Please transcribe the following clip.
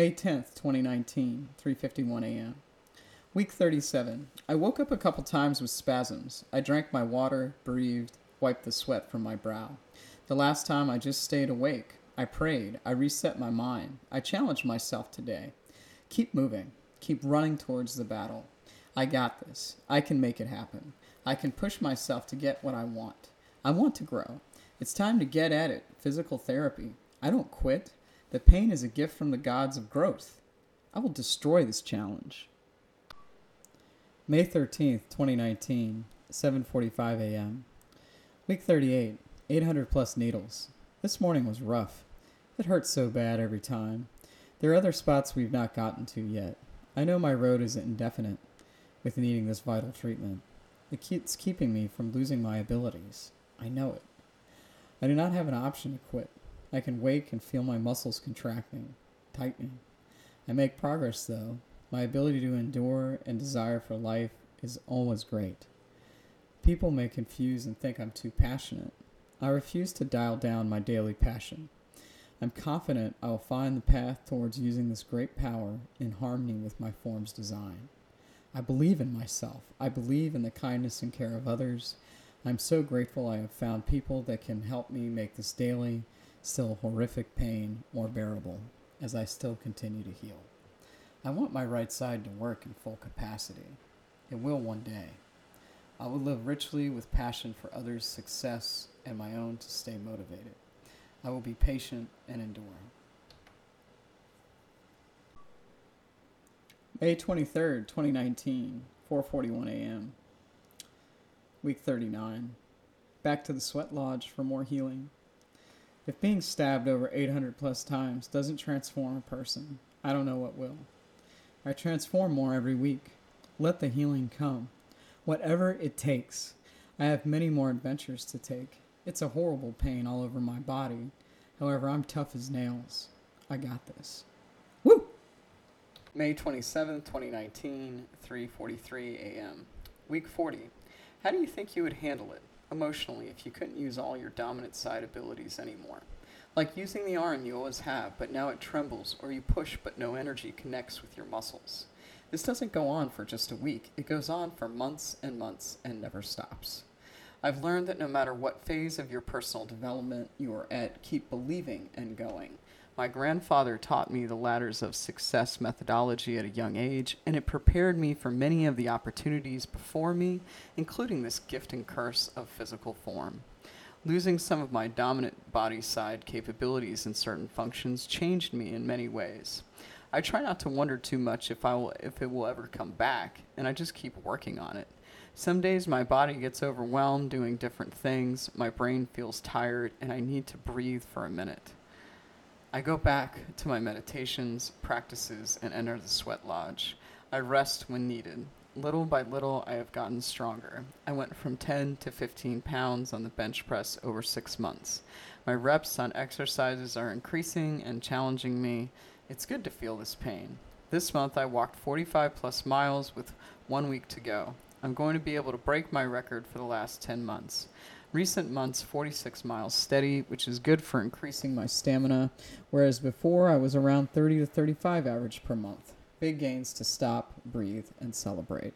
May 10th, 2019, 3:51 a.m. Week 37. I woke up a couple times with spasms. I drank my water, breathed, wiped the sweat from my brow. The last time I just stayed awake. I prayed. I reset my mind. I challenged myself today. Keep moving. Keep running towards the battle. I got this. I can make it happen. I can push myself to get what I want. I want to grow. It's time to get at it. Physical therapy. I don't quit. The pain is a gift from the gods of growth. I will destroy this challenge. May 13th, 2019, 7:45 a.m. Week 38. 800 plus needles. This morning was rough. It hurts so bad every time. There are other spots we've not gotten to yet. I know my road is indefinite with needing this vital treatment. It's keeping me from losing my abilities. I know it. I do not have an option to quit. I can wake and feel my muscles contracting, tightening. I make progress though. My ability to endure and desire for life is always great. People may confuse and think I'm too passionate. I refuse to dial down my daily passion. I'm confident I will find the path towards using this great power in harmony with my form's design. I believe in myself. I believe in the kindness and care of others. I'm so grateful I have found people that can help me make this daily, still horrific pain more bearable as I still continue to heal. I want my right side to work in full capacity. It will one day. I will live richly with passion for others' success and my own to stay motivated. I will be patient and endure. May 23rd, 2019, 4:41 a.m. Week 39. Back to the sweat lodge for more healing. If being stabbed over 800 plus times doesn't transform a person, I don't know what will. I transform more every week. Let the healing come whatever it takes. I have many more adventures to take. It's a horrible pain all over my body. However, I'm tough as nails. I got this. Woo! May 27th, 2019, 3:43 a.m. Week 40. How do you think you would handle it emotionally if you couldn't use all your dominant side abilities anymore? Like using the arm you always have, but now it trembles, or you push but no energy connects with your muscles. This doesn't go on for just a week, it goes on for months and months and never stops. I've learned that no matter what phase of your personal development you are at, keep believing and going. My grandfather taught me the ladders of success methodology at a young age, and it prepared me for many of the opportunities before me, including this gift and curse of physical form. Losing some of my dominant body side capabilities in certain functions changed me in many ways. I try not to wonder too much if I will if it will ever come back, and I just keep working on it. Some days my body gets overwhelmed doing different things, my brain feels tired, and I need to breathe for a minute. I go back to my meditations, practices, and enter the sweat lodge. I rest when needed. Little by little, I have gotten stronger. I went from 10 to 15 pounds on the bench press over six months. My reps on exercises are increasing and challenging me, it's good to feel this pain. This month I walked 45 plus miles with one week to go. I'm going to be able to break my record for the last 10 months. Recent months, 46 miles steady, which is good for increasing my stamina, whereas before I was around 30 to 35 average per month. Big gains to stop, breathe, and celebrate.